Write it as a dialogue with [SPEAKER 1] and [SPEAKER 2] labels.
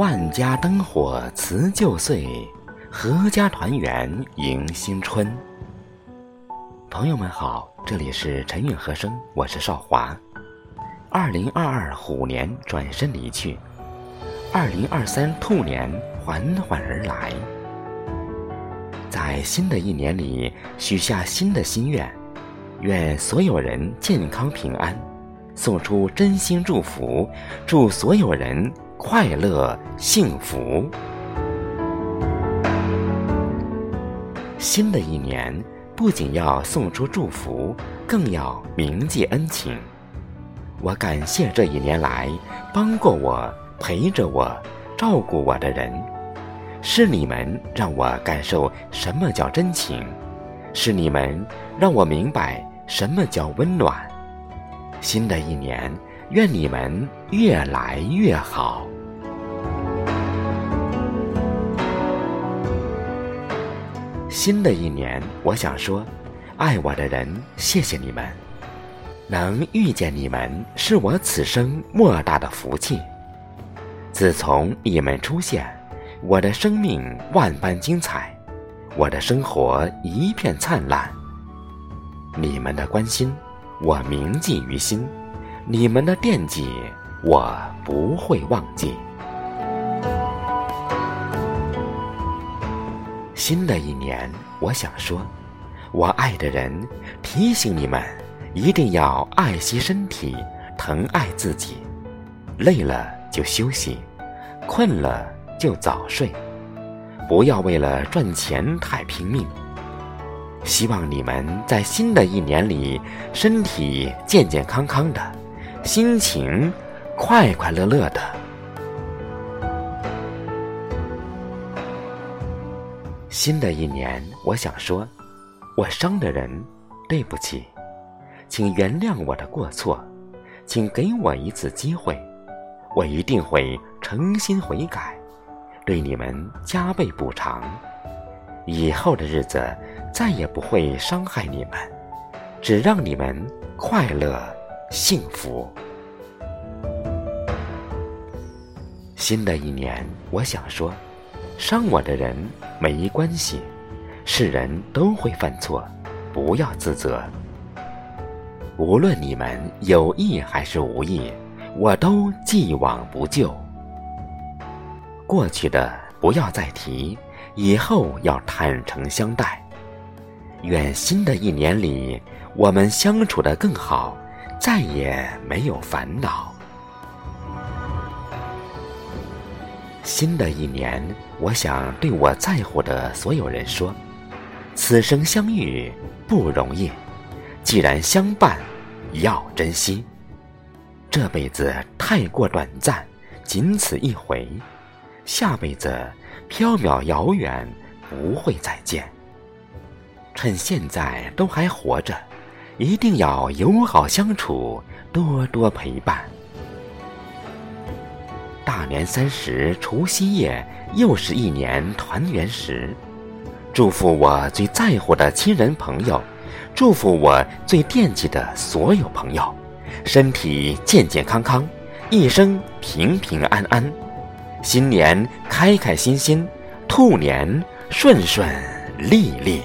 [SPEAKER 1] 万家灯火辞旧岁，阖家团圆迎新春。朋友们好，这里是晨韵和声，我是少华。二零二二虎年转身离去，二零二三兔年缓缓而来。在新的一年里，许下新的心愿，愿所有人健康平安，送出真心祝福，祝所有人。快乐幸福。新的一年，不仅要送出祝福，更要铭记恩情。我感谢这一年来帮过我、陪着我、照顾我的人，是你们让我感受什么叫真情，是你们让我明白什么叫温暖。新的一年。愿你们越来越好。新的一年，我想说，爱我的人，谢谢你们，能遇见你们是我此生莫大的福气。自从你们出现，我的生命万般精彩，我的生活一片灿烂。你们的关心，我铭记于心。你们的惦记，我不会忘记。新的一年，我想说，我爱的人，提醒你们，一定要爱惜身体，疼爱自己。累了就休息，困了就早睡，不要为了赚钱太拼命。希望你们在新的一年里，身体健健康康的。心情快快乐乐的。新的一年，我想说，我伤的人，对不起，请原谅我的过错，请给我一次机会，我一定会诚心悔改，对你们加倍补偿。以后的日子再也不会伤害你们，只让你们快乐。幸福。新的一年，我想说，伤我的人没关系，是人都会犯错，不要自责。无论你们有意还是无意，我都既往不咎。过去的不要再提，以后要坦诚相待。愿新的一年里，我们相处的更好。再也没有烦恼。新的一年，我想对我在乎的所有人说：此生相遇不容易，既然相伴，要珍惜。这辈子太过短暂，仅此一回，下辈子缥缈遥远，不会再见。趁现在都还活着。一定要友好相处，多多陪伴。大年三十，除夕夜，又是一年团圆时。祝福我最在乎的亲人朋友，祝福我最惦记的所有朋友，身体健健康康，一生平平安安，新年开开心心，兔年顺顺利利。